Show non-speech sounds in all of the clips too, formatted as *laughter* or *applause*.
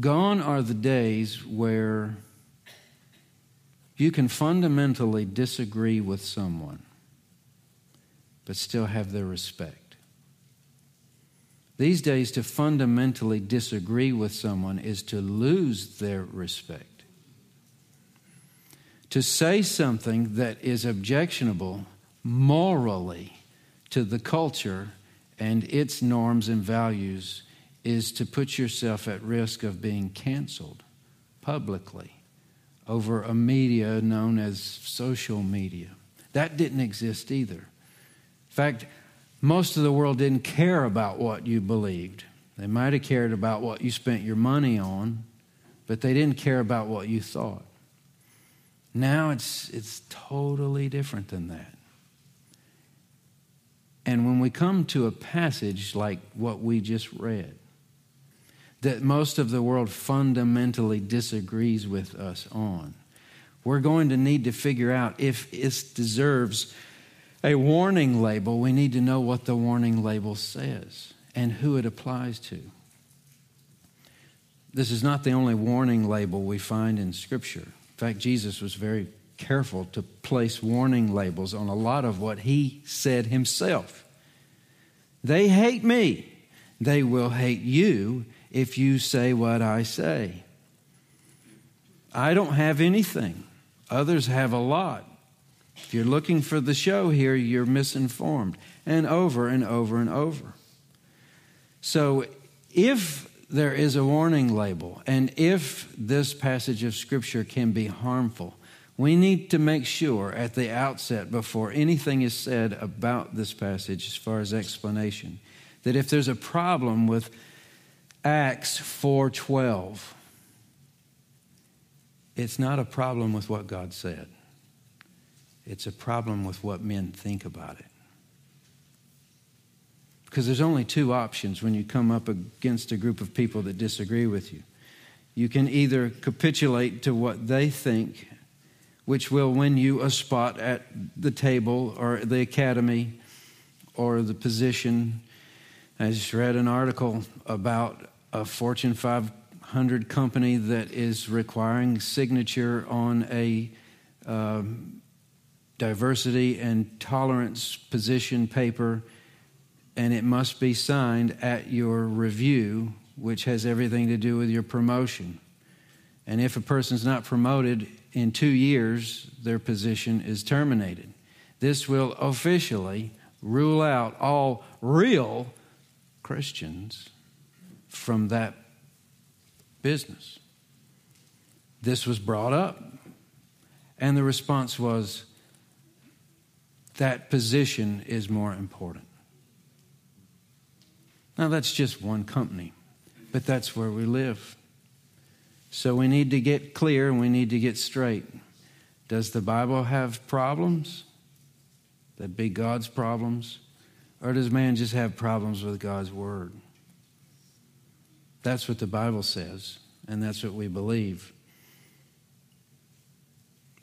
Gone are the days where you can fundamentally disagree with someone, but still have their respect. These days, to fundamentally disagree with someone is to lose their respect. To say something that is objectionable morally to the culture and its norms and values is to put yourself at risk of being canceled publicly over a media known as social media. That didn't exist either. In fact, most of the world didn't care about what you believed. They might have cared about what you spent your money on, but they didn't care about what you thought. Now it's, it's totally different than that. And when we come to a passage like what we just read, that most of the world fundamentally disagrees with us on. We're going to need to figure out if it deserves a warning label. We need to know what the warning label says and who it applies to. This is not the only warning label we find in Scripture. In fact, Jesus was very careful to place warning labels on a lot of what he said himself. They hate me, they will hate you if you say what I say. I don't have anything, others have a lot. If you're looking for the show here, you're misinformed. And over and over and over. So, if there is a warning label, and if this passage of Scripture can be harmful, we need to make sure at the outset, before anything is said about this passage as far as explanation, that if there's a problem with Acts 4:12 It's not a problem with what God said. It's a problem with what men think about it. Because there's only two options when you come up against a group of people that disagree with you. You can either capitulate to what they think, which will win you a spot at the table or the academy or the position. I just read an article about a Fortune 500 company that is requiring signature on a um, diversity and tolerance position paper, and it must be signed at your review, which has everything to do with your promotion. And if a person's not promoted in two years, their position is terminated. This will officially rule out all real Christians from that business. This was brought up, and the response was that position is more important. Now, that's just one company, but that's where we live. So we need to get clear and we need to get straight. Does the Bible have problems? That be God's problems? Or does man just have problems with God's word? That's what the Bible says, and that's what we believe.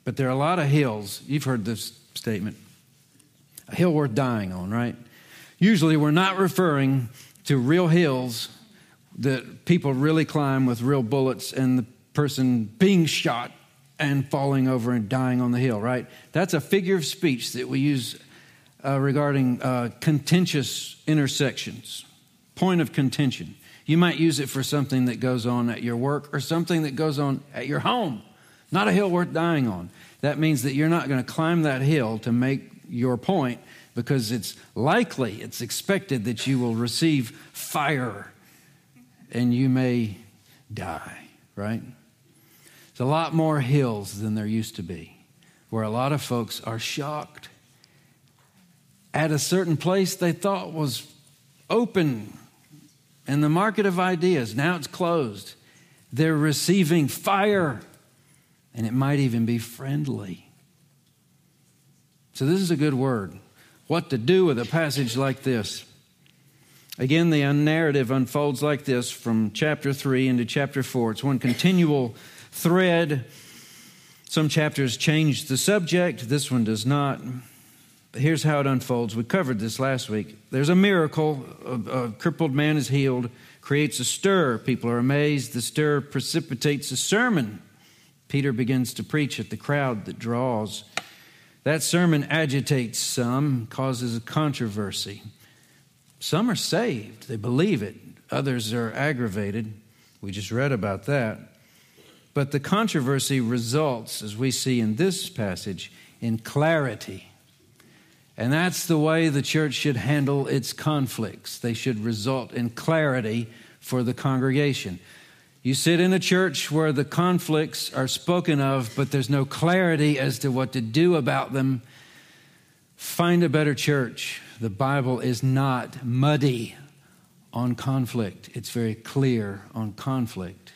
But there are a lot of hills. You've heard this statement a hill worth dying on, right? Usually we're not referring to real hills that people really climb with real bullets and the person being shot and falling over and dying on the hill, right? That's a figure of speech that we use uh, regarding uh, contentious intersections, point of contention. You might use it for something that goes on at your work or something that goes on at your home. Not a hill worth dying on. That means that you're not going to climb that hill to make your point because it's likely, it's expected that you will receive fire and you may die, right? There's a lot more hills than there used to be where a lot of folks are shocked at a certain place they thought was open and the market of ideas, now it's closed. They're receiving fire, and it might even be friendly. So, this is a good word. What to do with a passage like this? Again, the narrative unfolds like this from chapter 3 into chapter 4. It's one continual thread. Some chapters change the subject, this one does not. Here's how it unfolds. We covered this last week. There's a miracle. A, a crippled man is healed. creates a stir. People are amazed. The stir precipitates a sermon. Peter begins to preach at the crowd that draws. That sermon agitates some, causes a controversy. Some are saved, they believe it. Others are aggravated. We just read about that. But the controversy results, as we see in this passage, in clarity. And that's the way the church should handle its conflicts. They should result in clarity for the congregation. You sit in a church where the conflicts are spoken of, but there's no clarity as to what to do about them. Find a better church. The Bible is not muddy on conflict, it's very clear on conflict.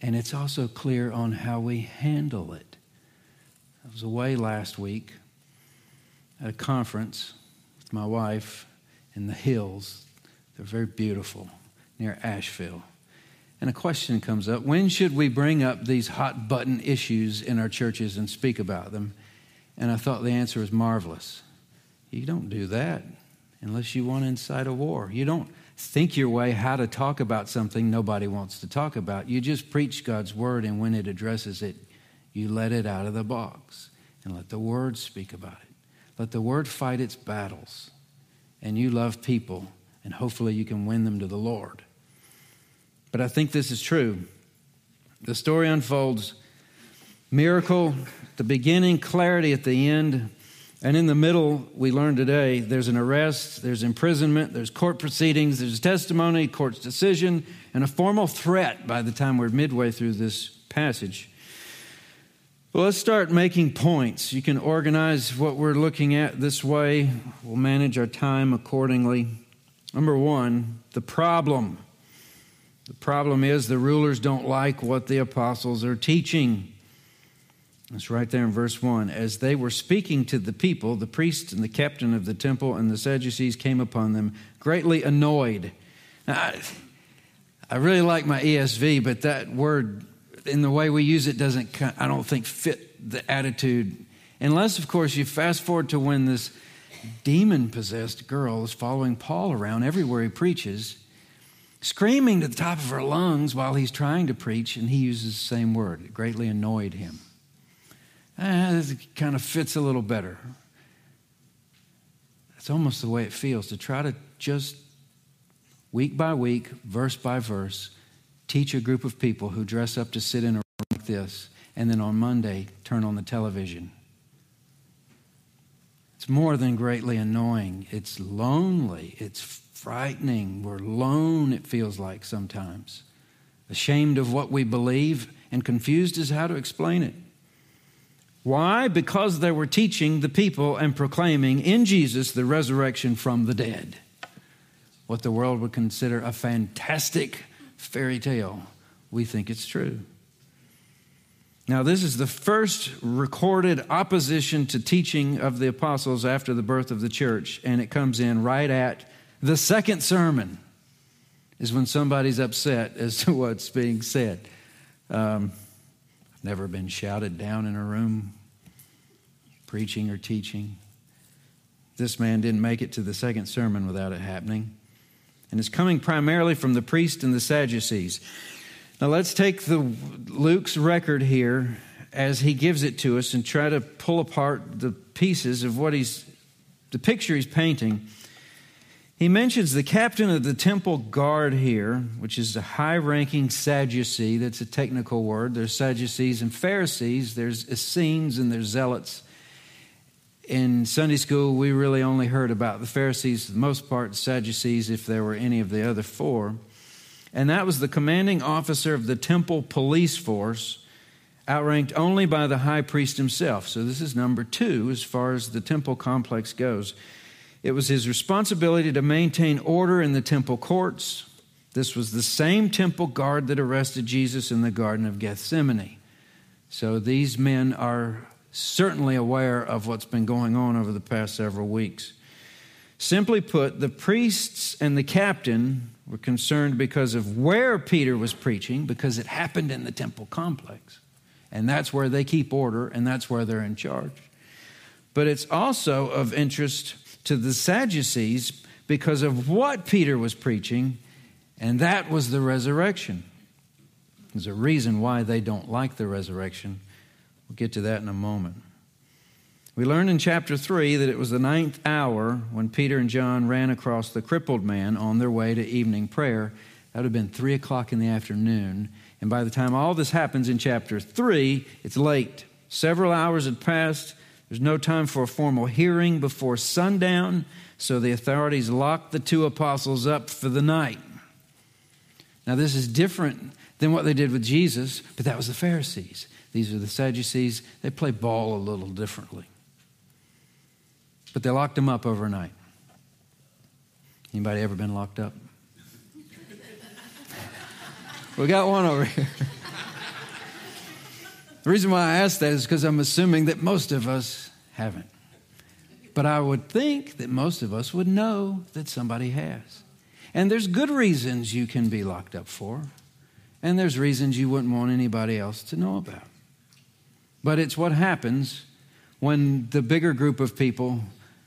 And it's also clear on how we handle it. I was away last week at a conference with my wife in the hills. They're very beautiful near Asheville. And a question comes up when should we bring up these hot button issues in our churches and speak about them? And I thought the answer was marvelous. You don't do that unless you want to incite a war. You don't think your way how to talk about something nobody wants to talk about. You just preach God's word, and when it addresses it, you let it out of the box and let the word speak about it. Let the word fight its battles. And you love people, and hopefully you can win them to the Lord. But I think this is true. The story unfolds miracle the beginning, clarity at the end. And in the middle, we learn today there's an arrest, there's imprisonment, there's court proceedings, there's testimony, court's decision, and a formal threat by the time we're midway through this passage. Well, let's start making points. You can organize what we're looking at this way, we'll manage our time accordingly. Number one, the problem. The problem is the rulers don't like what the apostles are teaching. It's right there in verse 1. As they were speaking to the people, the priest and the captain of the temple and the Sadducees came upon them, greatly annoyed. Now, I, I really like my ESV, but that word, in the way we use it, doesn't, I don't think, fit the attitude. Unless, of course, you fast forward to when this demon possessed girl is following Paul around everywhere he preaches screaming to the top of her lungs while he's trying to preach, and he uses the same word. It greatly annoyed him. Eh, this kind of fits a little better. It's almost the way it feels to try to just week by week, verse by verse, teach a group of people who dress up to sit in a room like this, and then on Monday turn on the television. It's more than greatly annoying. It's lonely. It's frightening. We're alone, it feels like sometimes. Ashamed of what we believe and confused as how to explain it. Why? Because they were teaching the people and proclaiming in Jesus the resurrection from the dead. What the world would consider a fantastic fairy tale. We think it's true. Now, this is the first recorded opposition to teaching of the apostles after the birth of the church, and it comes in right at the second sermon is when somebody's upset as to what's being said. Um, I've never been shouted down in a room preaching or teaching. This man didn't make it to the second sermon without it happening. And it's coming primarily from the priest and the Sadducees. Now let's take the Luke's record here as he gives it to us and try to pull apart the pieces of what he's the picture he's painting he mentions the captain of the temple guard here, which is a high ranking Sadducee. That's a technical word. There's Sadducees and Pharisees, there's Essenes and there's Zealots. In Sunday school, we really only heard about the Pharisees, for the most part, the Sadducees, if there were any of the other four. And that was the commanding officer of the temple police force, outranked only by the high priest himself. So this is number two as far as the temple complex goes. It was his responsibility to maintain order in the temple courts. This was the same temple guard that arrested Jesus in the Garden of Gethsemane. So these men are certainly aware of what's been going on over the past several weeks. Simply put, the priests and the captain were concerned because of where Peter was preaching, because it happened in the temple complex. And that's where they keep order, and that's where they're in charge. But it's also of interest to the Sadducees because of what Peter was preaching And that was the resurrection. There's a reason why they don't like the resurrection. We'll get to that in a moment. We learned in chapter 3 that it was the ninth hour when Peter and John ran across the crippled man on their way to evening prayer. That would have been 3 o'clock in the afternoon. And by the time all this happens in chapter 3, it's late. Several hours had passed. There's no time for a formal hearing before sundown, so the authorities locked the two apostles up for the night. Now, this is different than what they did with Jesus, but that was the Pharisees. These are the Sadducees. They play ball a little differently. But they locked him up overnight. Anybody ever been locked up? *laughs* we got one over here. the reason why I ask that is because I'm assuming that most of us haven't. But I would think that most of us would know that somebody has. And there's good reasons you can be locked up for, and there's reasons you wouldn't want anybody else to know about. But it's what happens when the bigger group of people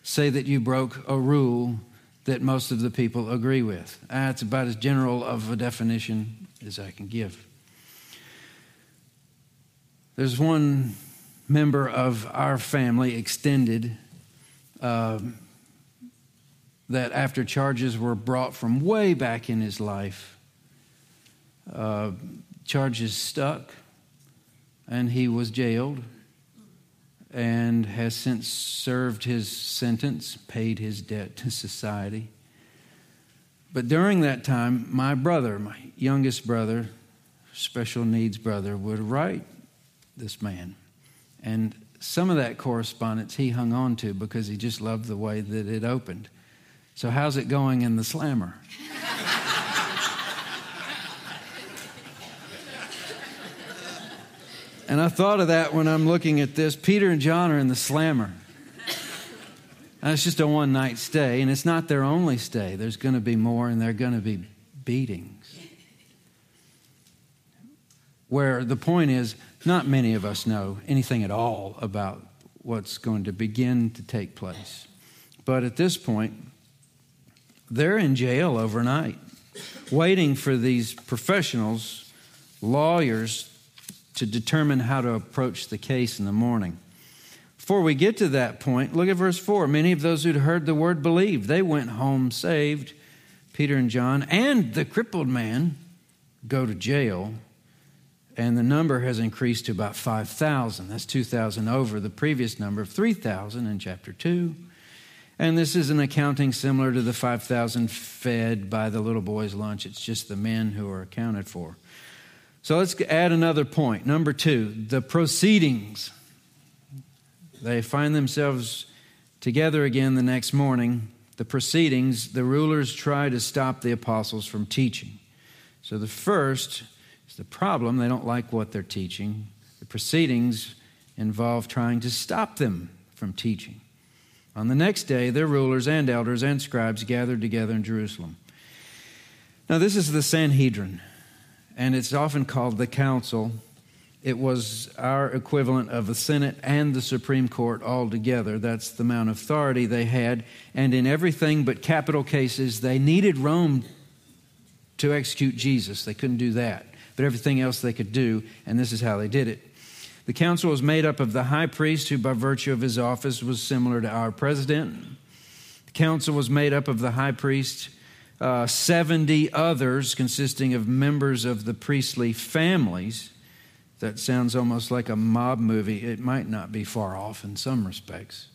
say that you broke a rule that most of the people agree with. That's about as general of a definition as I can give. There's one member of our family, extended, uh, that after charges were brought from way back in his life, uh, charges stuck, and he was jailed and has since served his sentence, paid his debt to society. But during that time, my brother, my youngest brother, special needs brother, would write this man. And some of that correspondence he hung on to because he just loved the way that it opened. So, how's it going in the slammer? *laughs* And I thought of that when I'm looking at this. Peter and John are in the slammer. And it's just a one night stay, and it's not their only stay. There's going to be more, and there are going to be beatings. Where the point is, not many of us know anything at all about what's going to begin to take place. But at this point, they're in jail overnight, waiting for these professionals, lawyers, to determine how to approach the case in the morning. Before we get to that point, look at verse 4. Many of those who'd heard the word believed. They went home saved. Peter and John and the crippled man go to jail, and the number has increased to about 5,000. That's 2,000 over the previous number of 3,000 in chapter 2. And this is an accounting similar to the 5,000 fed by the little boy's lunch. It's just the men who are accounted for. So let's add another point. Number two, the proceedings. They find themselves together again the next morning. The proceedings, the rulers try to stop the apostles from teaching. So the first is the problem. They don't like what they're teaching. The proceedings involve trying to stop them from teaching. On the next day, their rulers and elders and scribes gathered together in Jerusalem. Now, this is the Sanhedrin and it's often called the council. It was our equivalent of the Senate and the Supreme Court all together. That's the amount of authority they had. And in everything but capital cases, they needed Rome to execute Jesus. They couldn't do that. But everything else they could do, and this is how they did it. The council was made up of the high priest, who by virtue of his office was similar to our president. The council was made up of the high priest uh, 70 others consisting of members of the priestly families. That sounds almost like a mob movie. It might not be far off in some respects.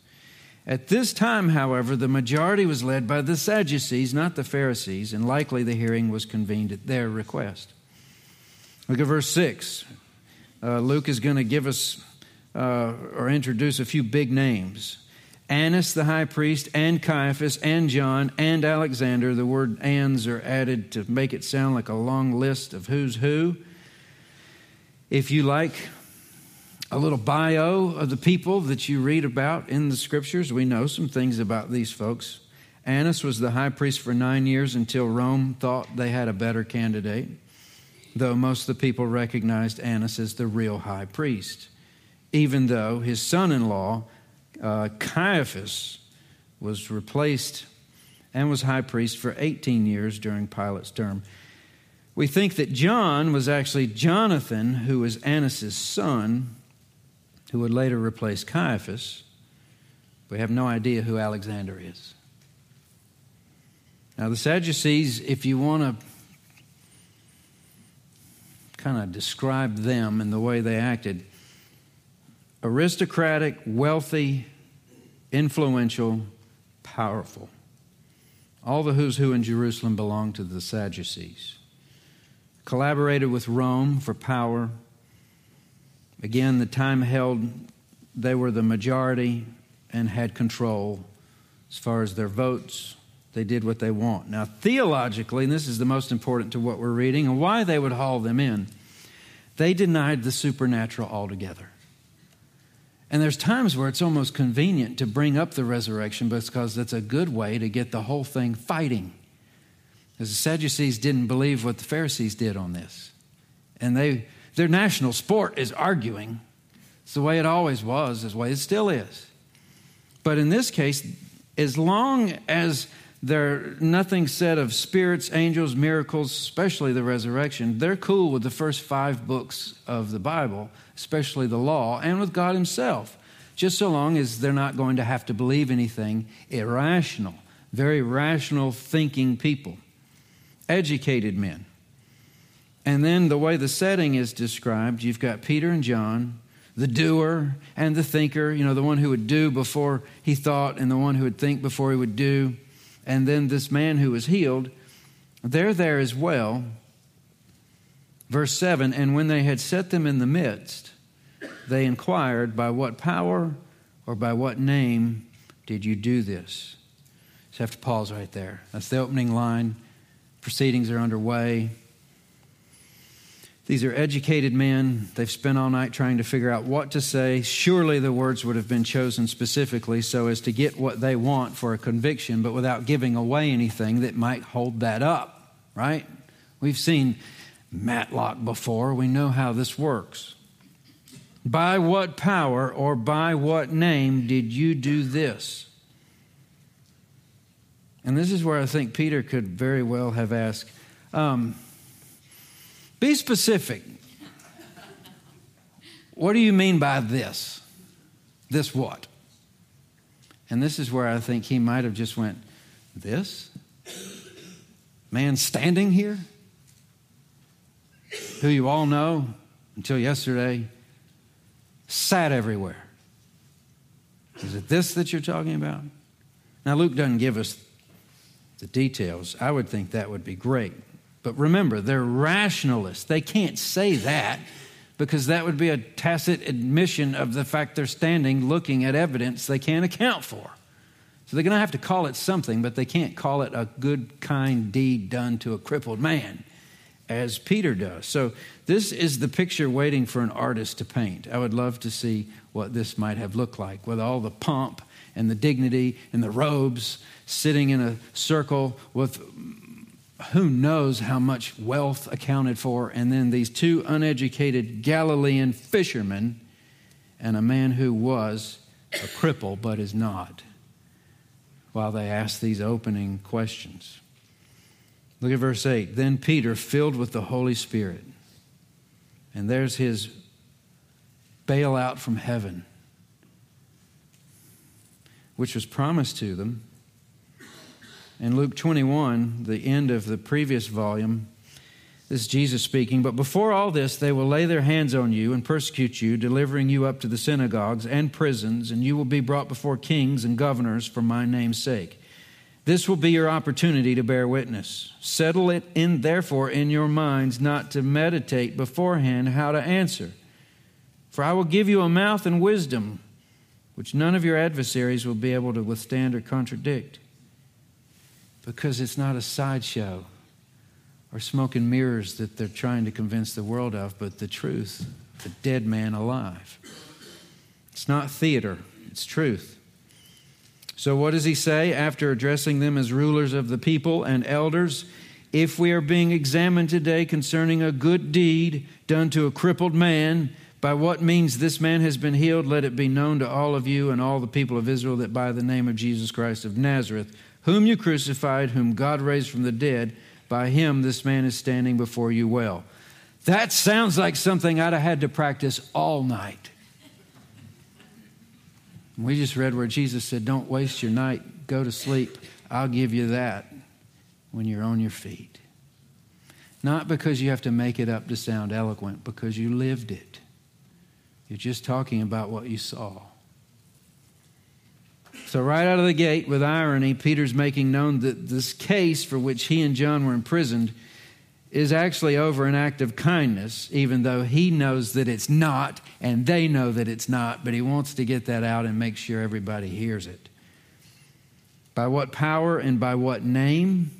At this time, however, the majority was led by the Sadducees, not the Pharisees, and likely the hearing was convened at their request. Look at verse 6. Uh, Luke is going to give us uh, or introduce a few big names. Annas the high priest, and Caiaphas, and John, and Alexander. The word ands are added to make it sound like a long list of who's who. If you like a little bio of the people that you read about in the scriptures, we know some things about these folks. Annas was the high priest for nine years until Rome thought they had a better candidate, though most of the people recognized Annas as the real high priest, even though his son in law uh, Caiaphas was replaced and was high priest for 18 years during Pilate's term. We think that John was actually Jonathan, who was Annas' son, who would later replace Caiaphas. We have no idea who Alexander is. Now, the Sadducees, if you want to kind of describe them and the way they acted aristocratic, wealthy, influential, powerful. All the who's who in Jerusalem belonged to the Sadducees. Collaborated with Rome for power. Again, the time held, they were the majority and had control as far as their votes. They did what they want. Now, theologically, and this is the most important to what we're reading and why they would haul them in, they denied the supernatural altogether. And there's times where it's almost convenient to bring up the resurrection because that's a good way to get the whole thing fighting. Because the Sadducees didn't believe what the Pharisees did on this. And they, their national sport is arguing. It's the way it always was, it's the way it still is. But in this case, as long as there nothing said of spirits, angels, miracles, especially the resurrection, they're cool with the first five books of the Bible especially the law, and with God Himself, just so long as they're not going to have to believe anything irrational. Very rational thinking people, educated men. And then the way the setting is described, you've got Peter and John, the doer and the thinker, you know, the one who would do before he thought and the one who would think before he would do. And then this man who was healed, they're there as well. Verse 7 And when they had set them in the midst, they inquired, By what power or by what name did you do this? So have to pause right there. That's the opening line. Proceedings are underway. These are educated men. They've spent all night trying to figure out what to say. Surely the words would have been chosen specifically so as to get what they want for a conviction, but without giving away anything that might hold that up, right? We've seen Matlock before. We know how this works. By what power or by what name did you do this? And this is where I think Peter could very well have asked, um, Be specific. What do you mean by this? This what? And this is where I think he might have just went, This? Man standing here? who you all know until yesterday, sat everywhere. Is it this that you're talking about? Now, Luke doesn't give us the details. I would think that would be great. But remember, they're rationalists. They can't say that because that would be a tacit admission of the fact they're standing looking at evidence they can't account for. So they're going to have to call it something, but they can't call it a good, kind deed done to a crippled man as Peter does. So, this is the picture waiting for an artist to paint. I would love to see what this might have looked like with all the pomp and the dignity and the robes sitting in a circle with who knows how much wealth accounted for, and then these two uneducated Galilean fishermen and a man who was a cripple but is not, while they ask these opening questions. Look at verse 8. Then Peter, filled with the Holy Spirit, and there's his bailout from heaven, which was promised to them. In Luke 21, the end of the previous volume, this is Jesus speaking. But before all this, they will lay their hands on you and persecute you, delivering you up to the synagogues and prisons, and you will be brought before kings and governors for my name's sake. This will be your opportunity to bear witness. Settle it in, therefore, in your minds not to meditate beforehand how to answer. For I will give you a mouth and wisdom which none of your adversaries will be able to withstand or contradict. Because it's not a sideshow or smoke and mirrors that they're trying to convince the world of, but the truth, the dead man alive. It's not theater, it's truth. So, what does he say after addressing them as rulers of the people and elders? If we are being examined today concerning a good deed done to a crippled man, by what means this man has been healed, let it be known to all of you and all the people of Israel that by the name of Jesus Christ of Nazareth, whom you crucified, whom God raised from the dead, By him, this man is standing before you well. That sounds like something I'd have had to practice all night. We just read where Jesus said, Don't waste your night, go to sleep. I'll give you that when you're on your feet. Not because you have to make it up to sound eloquent, because you lived it. You're just talking about what you saw. So, right out of the gate, with irony, Peter's making known that this case for which he and John were imprisoned is actually over an act of kindness, even though he knows that it's not and they know that it's not, but he wants to get that out and make sure everybody hears it. By what power and by what name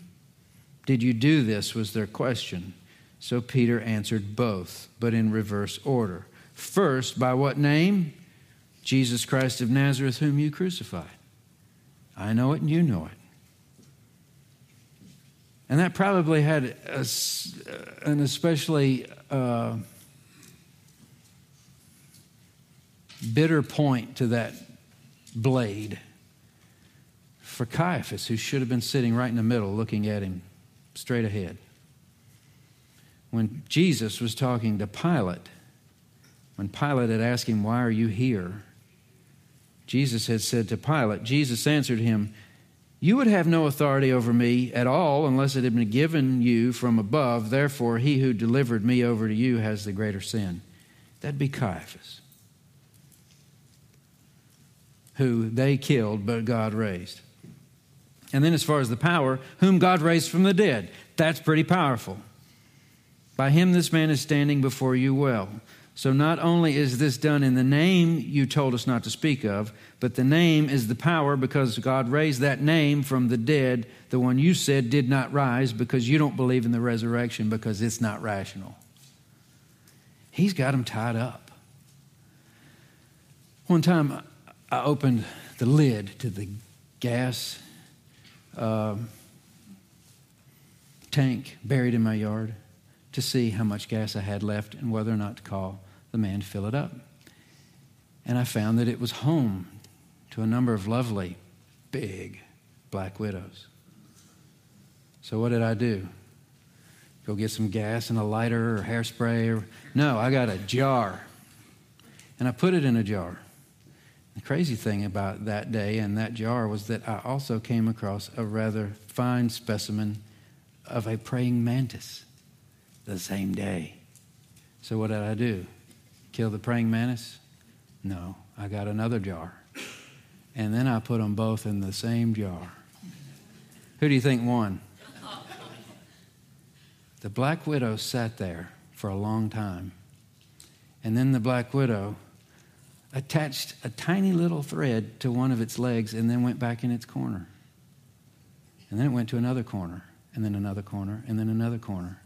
did you do this? was their question. So Peter answered both, but in reverse order. First, by what name? Jesus Christ of Nazareth, whom you crucified. I know it and you know it. And that probably had a, an especially uh, bitter point to that blade for Caiaphas, who should have been sitting right in the middle looking at him straight ahead. When Jesus was talking to Pilate, when Pilate had asked him, Why are you here? Jesus had said to Pilate, Jesus answered him, you would have no authority over me at all unless it had been given you from above. Therefore, he who delivered me over to you has the greater sin. That'd be Caiaphas, who they killed, but God raised. And then, as far as the power, whom God raised from the dead. That's pretty powerful. By him, this man is standing before you well. So not only is this done in the name you told us not to speak of, but the name is the power because God raised that name from the dead, the one you said did not rise because you don't believe in the resurrection because it's not rational. He's got them tied up. One time I opened the lid to the gas uh, tank buried in my yard to see how much gas I had left and whether or not to call the man fill it up. And I found that it was home to a number of lovely, big black widows. So what did I do? Go get some gas and a lighter or hairspray? Or... No, I got a jar. And I put it in a jar. The crazy thing about that day and that jar was that I also came across a rather fine specimen of a praying mantis the same day. So, what did I do? Kill the praying mantis? No, I got another jar. And then I put them both in the same jar. Who do you think won? The black widow sat there for a long time. And then the black widow attached a tiny little thread to one of its legs and then went back in its corner. And then it went to another corner, and then another corner, and then another corner.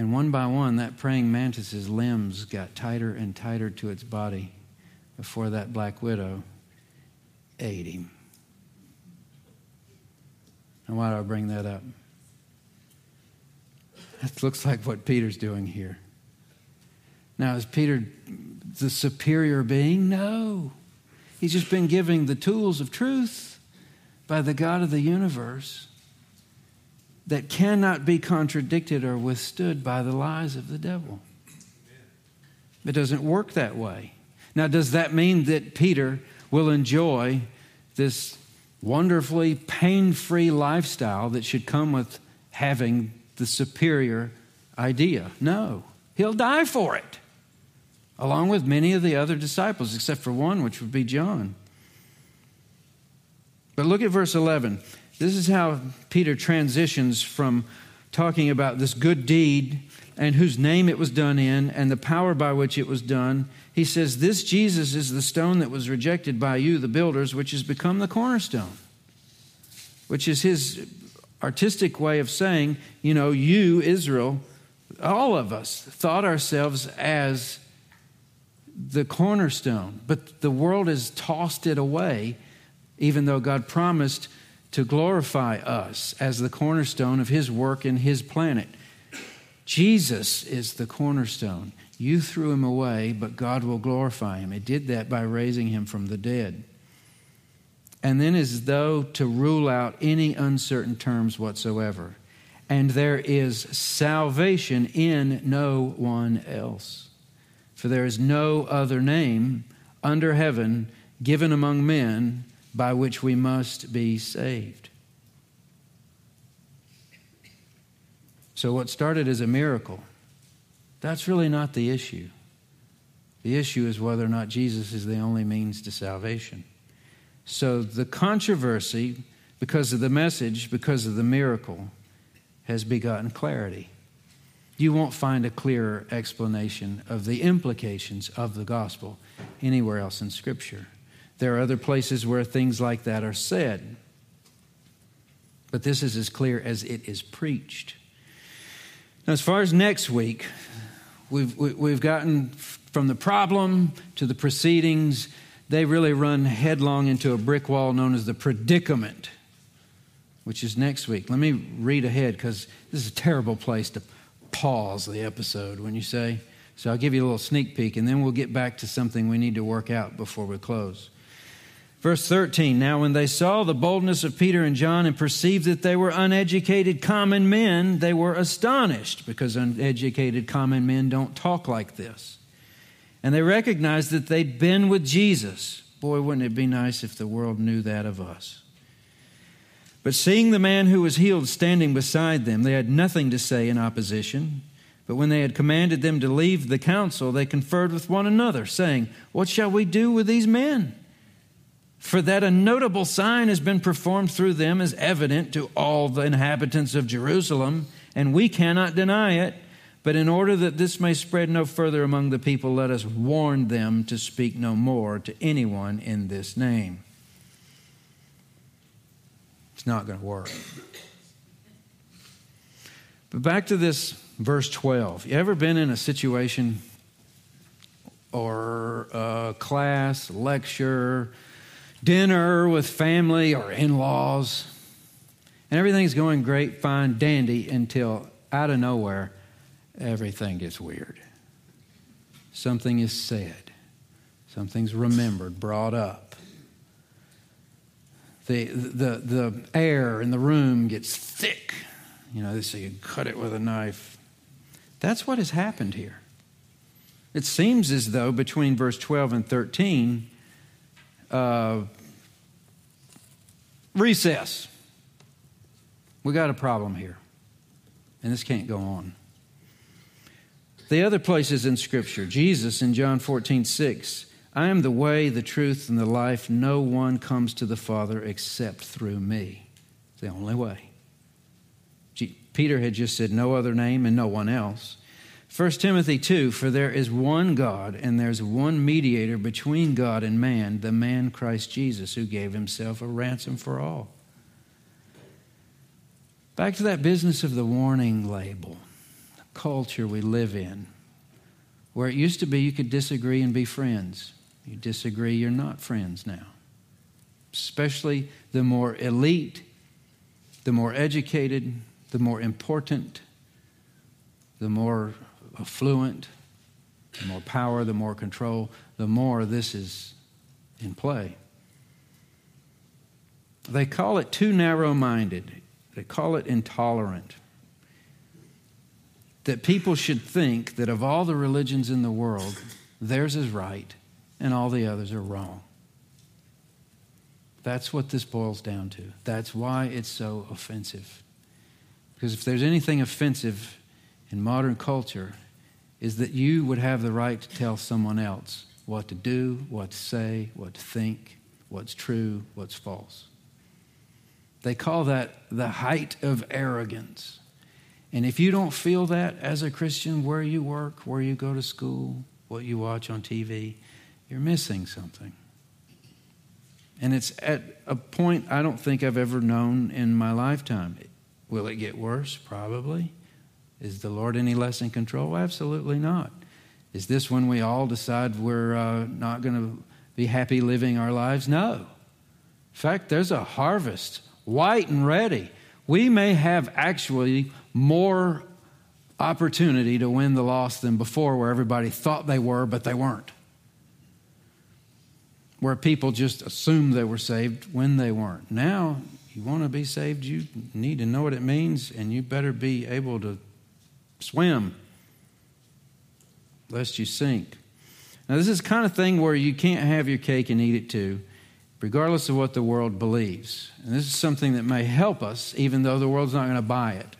And one by one, that praying mantis's limbs got tighter and tighter to its body before that black widow ate him. And why do I bring that up? That looks like what Peter's doing here. Now, is Peter the superior being? No. He's just been given the tools of truth by the God of the universe that cannot be contradicted or withstood by the lies of the devil. It doesn't work that way. Now, does that mean that Peter will enjoy this wonderfully pain free lifestyle that should come with having the superior idea? No. He'll die for it, along with many of the other disciples, except for one, which would be John. But look at verse 11. This is how Peter transitions from talking about this good deed and whose name it was done in and the power by which it was done. He says, This Jesus is the stone that was rejected by you, the builders, which has become the cornerstone, which is his artistic way of saying, you know, you, Israel, all of us thought ourselves as the cornerstone, but the world has tossed it away, even though God promised to glorify us as the cornerstone of his work in his planet. Jesus is the cornerstone. You threw him away, but God will glorify him. It did that by raising him from the dead. And then, as though to rule out any uncertain terms whatsoever, and there is salvation in no one else. For there is no other name under heaven given among men by which we must be saved. So, what started as a miracle, that's really not the issue. The issue is whether or not Jesus is the only means to salvation. So, the controversy, because of the message, because of the miracle, has begotten clarity. You won't find a clearer explanation of the implications of the gospel anywhere else in Scripture. There are other places where things like that are said, but this is as clear as it is preached. Now, as far as next week, we've, we've gotten from the problem to the proceedings, they really run headlong into a brick wall known as the predicament, which is next week. Let me read ahead because this is a terrible place to pause the episode when you say. So I'll give you a little sneak peek and then we'll get back to something we need to work out before we close. Verse 13 Now, when they saw the boldness of Peter and John and perceived that they were uneducated common men, they were astonished because uneducated common men don't talk like this. And they recognized that they'd been with Jesus. Boy, wouldn't it be nice if the world knew that of us? But seeing the man who was healed standing beside them, they had nothing to say in opposition. But when they had commanded them to leave the council, they conferred with one another, saying, What shall we do with these men? For that a notable sign has been performed through them is evident to all the inhabitants of Jerusalem, and we cannot deny it. But in order that this may spread no further among the people, let us warn them to speak no more to anyone in this name. It's not going to work. But back to this verse 12. You ever been in a situation or a class, lecture, dinner with family or in laws, and everything's going great, fine, dandy until out of nowhere, everything gets weird. Something is said, something's remembered, brought up. The, the, the air in the room gets thick. You know, so you cut it with a knife. That's what has happened here. It seems as though between verse 12 and 13, uh, recess. We got a problem here, and this can't go on. The other places in Scripture, Jesus in John 14, 6, I am the way, the truth, and the life. No one comes to the Father except through me. It's the only way. Peter had just said no other name and no one else. 1 Timothy 2 For there is one God, and there's one mediator between God and man, the man Christ Jesus, who gave himself a ransom for all. Back to that business of the warning label, the culture we live in, where it used to be you could disagree and be friends. You disagree, you're not friends now. Especially the more elite, the more educated, the more important, the more affluent, the more power, the more control, the more this is in play. They call it too narrow minded, they call it intolerant. That people should think that of all the religions in the world, theirs is right and all the others are wrong. That's what this boils down to. That's why it's so offensive. Because if there's anything offensive in modern culture, is that you would have the right to tell someone else what to do, what to say, what to think, what's true, what's false. They call that the height of arrogance. And if you don't feel that as a Christian, where you work, where you go to school, what you watch on TV, you're missing something. And it's at a point I don't think I've ever known in my lifetime. Will it get worse? Probably. Is the Lord any less in control? Absolutely not. Is this when we all decide we're uh, not going to be happy living our lives? No. In fact, there's a harvest, white and ready. We may have actually more opportunity to win the lost than before, where everybody thought they were, but they weren't. Where people just assumed they were saved when they weren't. Now, you want to be saved, you need to know what it means, and you better be able to swim lest you sink. Now, this is the kind of thing where you can't have your cake and eat it too, regardless of what the world believes. And this is something that may help us, even though the world's not going to buy it.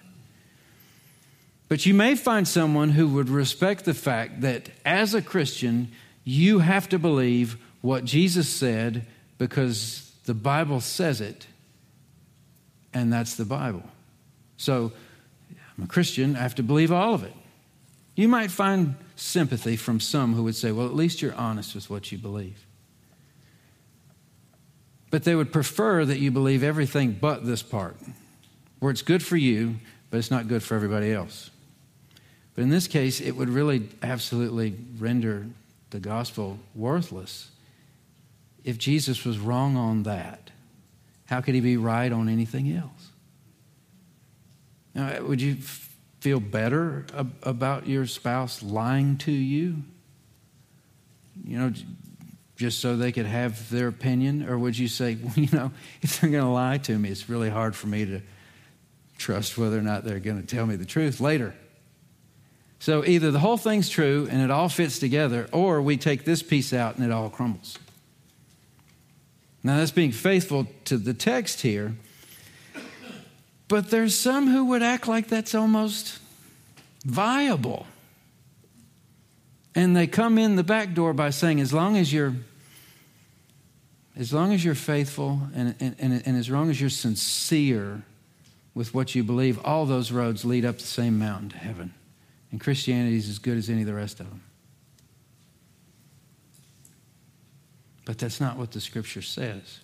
But you may find someone who would respect the fact that as a Christian, you have to believe what Jesus said because the Bible says it, and that's the Bible. So, I'm a Christian, I have to believe all of it. You might find sympathy from some who would say, well, at least you're honest with what you believe. But they would prefer that you believe everything but this part, where it's good for you, but it's not good for everybody else. But in this case, it would really absolutely render the gospel worthless if Jesus was wrong on that. How could he be right on anything else? Now, would you feel better ab- about your spouse lying to you? You know, just so they could have their opinion? Or would you say, well, *laughs* you know, if they're going to lie to me, it's really hard for me to trust whether or not they're going to tell me the truth later? So either the whole thing's true and it all fits together, or we take this piece out and it all crumbles. Now, that's being faithful to the text here. But there's some who would act like that's almost viable. And they come in the back door by saying, as long as you're as long as you're faithful and, and, and, and as long as you're sincere with what you believe, all those roads lead up the same mountain to heaven. And Christianity is as good as any of the rest of them. But that's not what the scripture says.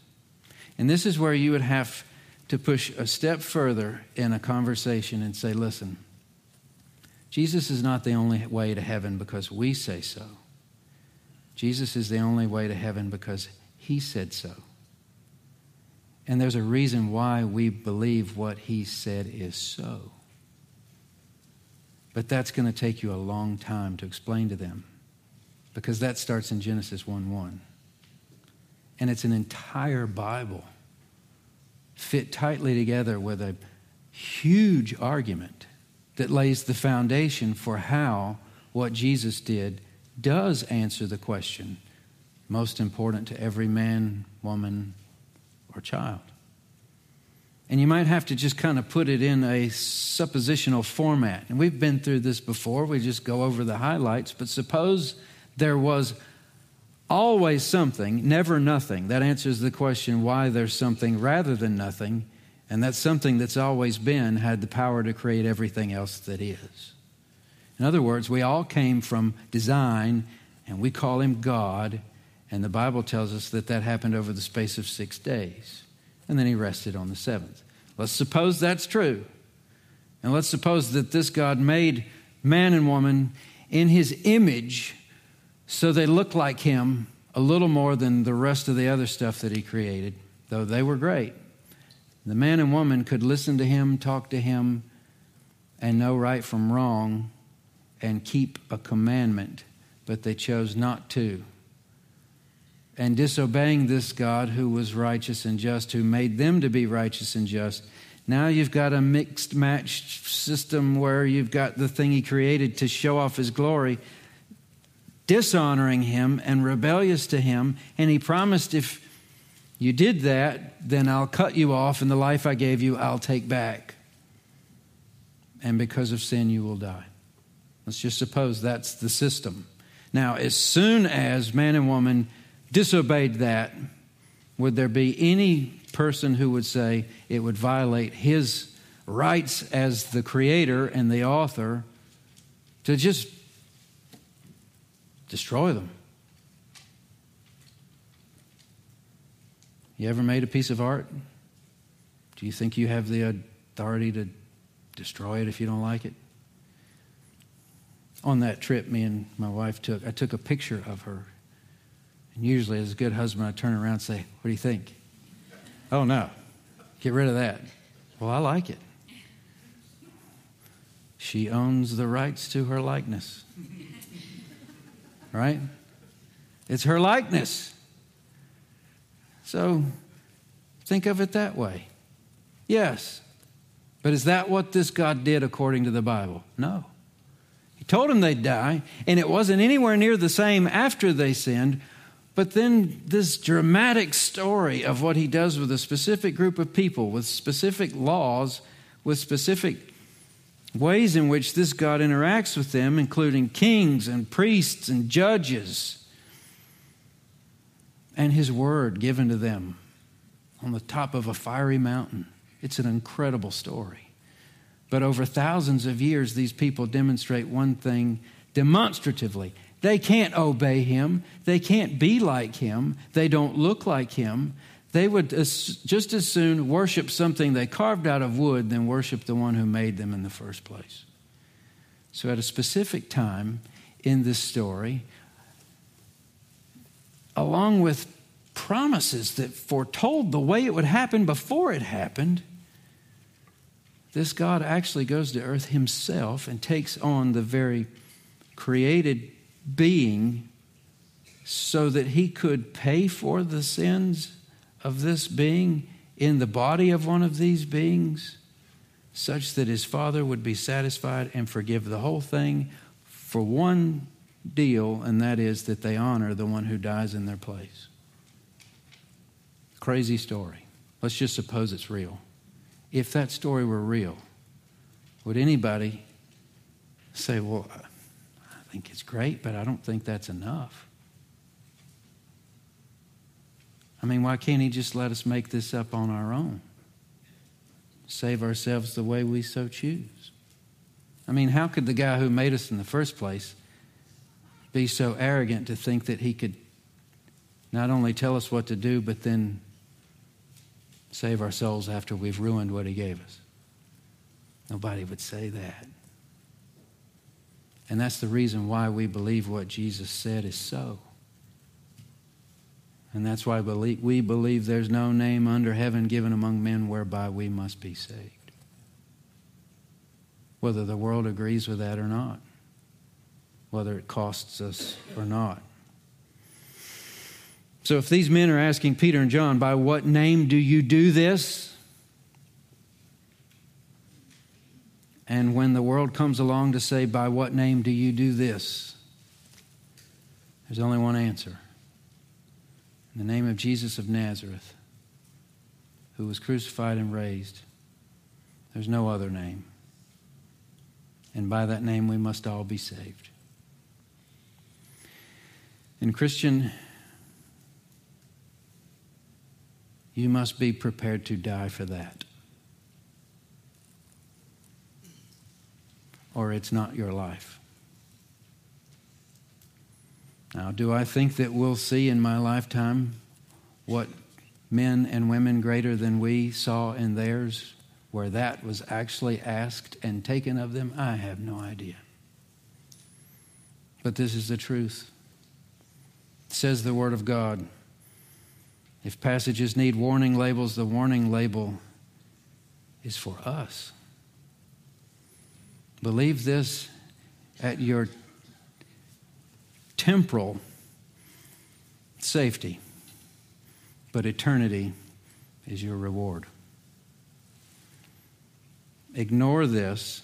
And this is where you would have to push a step further in a conversation and say, listen, Jesus is not the only way to heaven because we say so. Jesus is the only way to heaven because he said so. And there's a reason why we believe what he said is so. But that's going to take you a long time to explain to them because that starts in Genesis 1 1. And it's an entire Bible fit tightly together with a huge argument that lays the foundation for how what Jesus did does answer the question most important to every man, woman, or child. And you might have to just kind of put it in a suppositional format. And we've been through this before. We just go over the highlights. But suppose there was always something, never nothing. That answers the question why there's something rather than nothing. And that something that's always been had the power to create everything else that is. In other words, we all came from design, and we call him God. And the Bible tells us that that happened over the space of six days and then he rested on the seventh. Let's suppose that's true. And let's suppose that this God made man and woman in his image so they looked like him a little more than the rest of the other stuff that he created, though they were great. The man and woman could listen to him, talk to him, and know right from wrong and keep a commandment, but they chose not to and disobeying this God who was righteous and just, who made them to be righteous and just. Now you've got a mixed match system where you've got the thing he created to show off his glory, dishonoring him and rebellious to him. And he promised if you did that, then I'll cut you off, and the life I gave you, I'll take back. And because of sin, you will die. Let's just suppose that's the system. Now, as soon as man and woman disobeyed that, would there be any person who would say it would violate his rights as the creator and the author to just destroy them? You ever made a piece of art? Do you think you have the authority to destroy it if you don't like it? On that trip, me and my wife took, I took a picture of her and usually, as a good husband, I turn around and say, What do you think? Oh, no. Get rid of that. Well, I like it. She owns the rights to her likeness. Right? It's her likeness. So think of it that way. Yes. But is that what this God did according to the Bible? No. He told them they'd die, and it wasn't anywhere near the same after they sinned. But then this dramatic story of what he does with a specific group of people, with specific laws, with specific ways in which this God interacts with them, including kings and priests and judges, and his word given to them on the top of a fiery mountain. It's an incredible story. But over thousands of years, these people demonstrate one thing demonstratively they can't obey him, they can't be like him, they don't look like him. They would just as soon worship something they carved out of wood than worship the one who made them in the first place. So, at a specific time in this story, along with promises that foretold the way it would happen before it happened, this God actually goes to earth himself and takes on the very created being so that he could pay for the sins of this being in the body of one of these beings, such that his father would be satisfied and forgive the whole thing for one deal, and that is that they honor the one who dies in their place. Crazy story. Let's just suppose it's real. If that story were real, would anybody say, Well, I think it's great, but I don't think that's enough? I mean, why can't he just let us make this up on our own? Save ourselves the way we so choose. I mean, how could the guy who made us in the first place be so arrogant to think that he could not only tell us what to do, but then save our souls after we've ruined what he gave us? Nobody would say that. And that's the reason why we believe what Jesus said is so. And that's why we believe there's no name under heaven given among men whereby we must be saved. Whether the world agrees with that or not, whether it costs us or not. So if these men are asking Peter and John, by what name do you do this? And when the world comes along to say, by what name do you do this? There's only one answer in the name of Jesus of Nazareth, who was crucified and raised. There's no other name. And by that name, we must all be saved. And, Christian, you must be prepared to die for that. Or it's not your life. Now, do I think that we'll see in my lifetime what men and women greater than we saw in theirs, where that was actually asked and taken of them? I have no idea. But this is the truth. It says the Word of God. If passages need warning labels, the warning label is for us. Believe this at your temporal safety, but eternity is your reward. Ignore this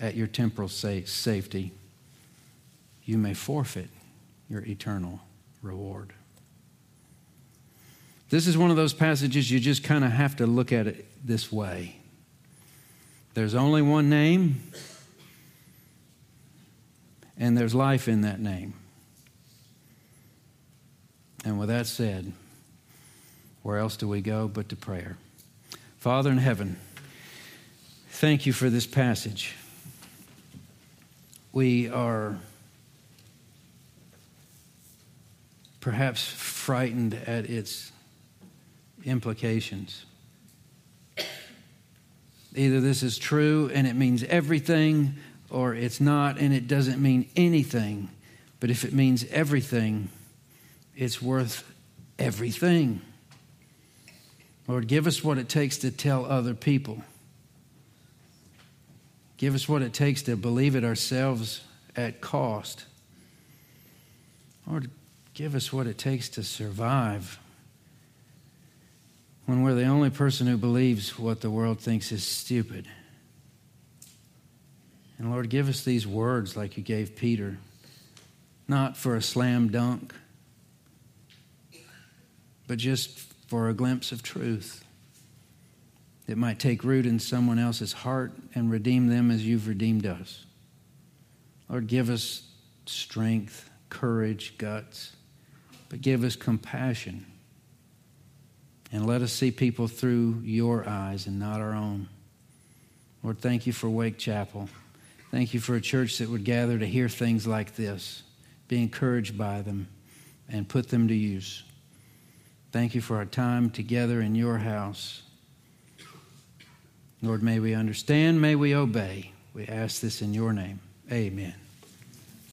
at your temporal safety. You may forfeit your eternal reward. This is one of those passages you just kind of have to look at it this way. There's only one name and there's life in that name. And with that said, where else do we go but to prayer? Father in heaven, thank you for this passage. We are perhaps frightened at its implications. Either this is true and it means everything, or it's not and it doesn't mean anything. But if it means everything, it's worth everything. Lord, give us what it takes to tell other people. Give us what it takes to believe it ourselves at cost. Lord, give us what it takes to survive when we're the only person who believes what the world thinks is stupid. And Lord, give us these words like you gave Peter, not for a slam dunk, but just for a glimpse of truth that might take root in someone else's heart and redeem them as you've redeemed us. Lord, give us strength, courage, guts, but give us compassion. And let us see people through your eyes and not our own. Lord, thank you for Wake Chapel. Thank you for a church that would gather to hear things like this, be encouraged by them, and put them to use. Thank you for our time together in your house. Lord, may we understand, may we obey. We ask this in your name. Amen.